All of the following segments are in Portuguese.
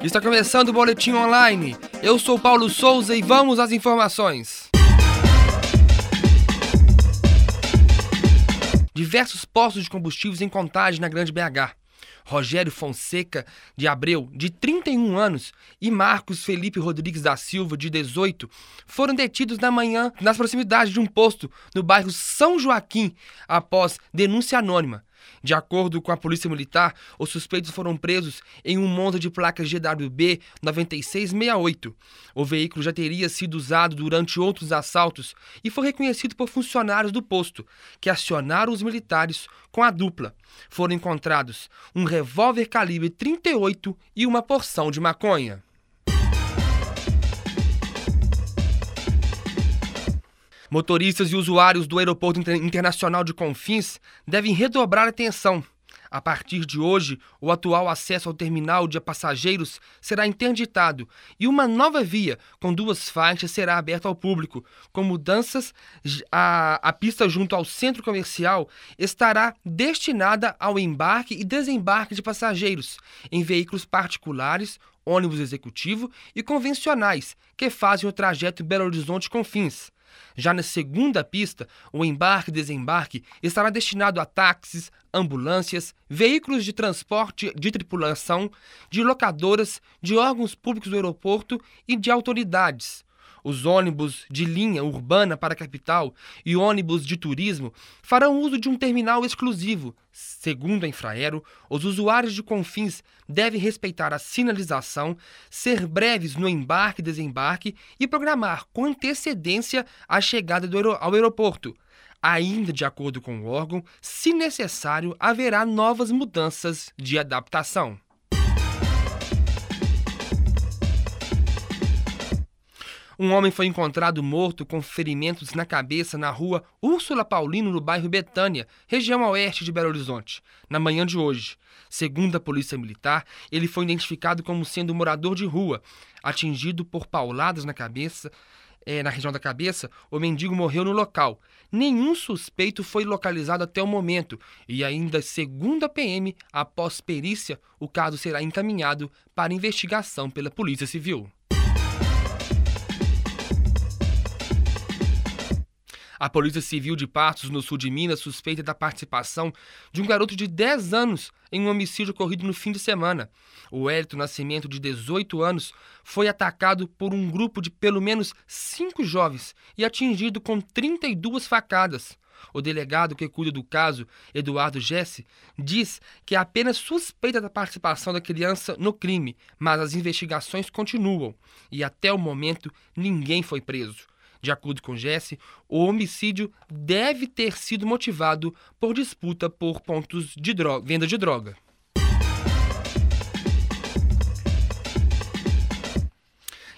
Está começando o Boletim Online. Eu sou Paulo Souza e vamos às informações. Diversos postos de combustíveis em contagem na Grande BH. Rogério Fonseca de Abreu, de 31 anos, e Marcos Felipe Rodrigues da Silva, de 18, foram detidos na manhã nas proximidades de um posto no bairro São Joaquim, após denúncia anônima. De acordo com a Polícia Militar, os suspeitos foram presos em um monte de placas GWB 9668. O veículo já teria sido usado durante outros assaltos e foi reconhecido por funcionários do posto, que acionaram os militares com a dupla. Foram encontrados um revólver calibre 38 e uma porção de maconha. Motoristas e usuários do Aeroporto Internacional de Confins devem redobrar a atenção. A partir de hoje, o atual acesso ao terminal de passageiros será interditado e uma nova via com duas faixas será aberta ao público. Com mudanças, a, a pista junto ao centro comercial estará destinada ao embarque e desembarque de passageiros em veículos particulares, ônibus executivo e convencionais que fazem o trajeto Belo Horizonte-Confins. Já na segunda pista, o embarque e desembarque estará destinado a táxis, ambulâncias, veículos de transporte de tripulação, de locadoras, de órgãos públicos do aeroporto e de autoridades. Os ônibus de linha urbana para a capital e ônibus de turismo farão uso de um terminal exclusivo. Segundo a Infraero, os usuários de Confins devem respeitar a sinalização, ser breves no embarque e desembarque e programar com antecedência a chegada ao aeroporto. Ainda de acordo com o órgão, se necessário, haverá novas mudanças de adaptação. Um homem foi encontrado morto com ferimentos na cabeça na rua Úrsula Paulino, no bairro Betânia, região oeste de Belo Horizonte, na manhã de hoje. Segundo a Polícia Militar, ele foi identificado como sendo morador de rua, atingido por pauladas na cabeça. É, na região da cabeça, o mendigo morreu no local. Nenhum suspeito foi localizado até o momento e, ainda segundo a PM, após perícia, o caso será encaminhado para investigação pela Polícia Civil. A Polícia Civil de Passos, no sul de Minas, suspeita da participação de um garoto de 10 anos em um homicídio ocorrido no fim de semana. O Hélito Nascimento, de 18 anos, foi atacado por um grupo de pelo menos cinco jovens e atingido com 32 facadas. O delegado que cuida do caso, Eduardo Jesse, diz que é apenas suspeita da participação da criança no crime, mas as investigações continuam e até o momento ninguém foi preso. De acordo com Jesse, o homicídio deve ter sido motivado por disputa por pontos de droga, venda de droga.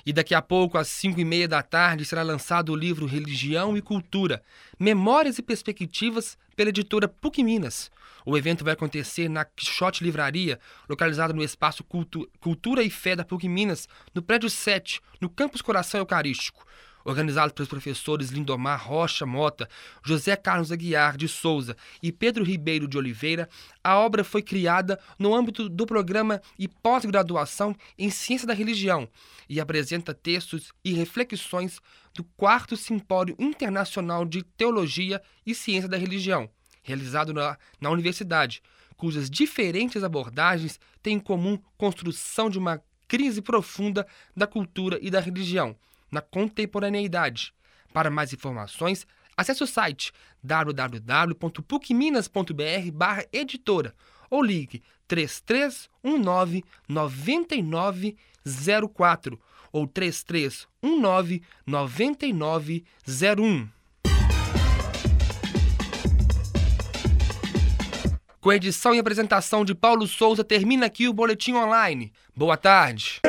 E daqui a pouco, às 5 e meia da tarde, será lançado o livro Religião e Cultura, Memórias e Perspectivas, pela editora PUC Minas. O evento vai acontecer na Quixote Livraria, localizada no espaço Cultu Cultura e Fé da PUC Minas, no prédio 7, no Campus Coração Eucarístico organizado pelos professores Lindomar Rocha Mota, José Carlos Aguiar de Souza e Pedro Ribeiro de Oliveira, a obra foi criada no âmbito do programa e pós-graduação em Ciência da Religião e apresenta textos e reflexões do quarto Simpósio Internacional de Teologia e Ciência da Religião, realizado na, na universidade, cujas diferentes abordagens têm em comum construção de uma crise profunda da cultura e da religião na contemporaneidade. Para mais informações, acesse o site www.pucminas.br/editora ou ligue 3319 9904 ou 3319 9901. Com edição e apresentação de Paulo Souza, termina aqui o Boletim Online. Boa tarde.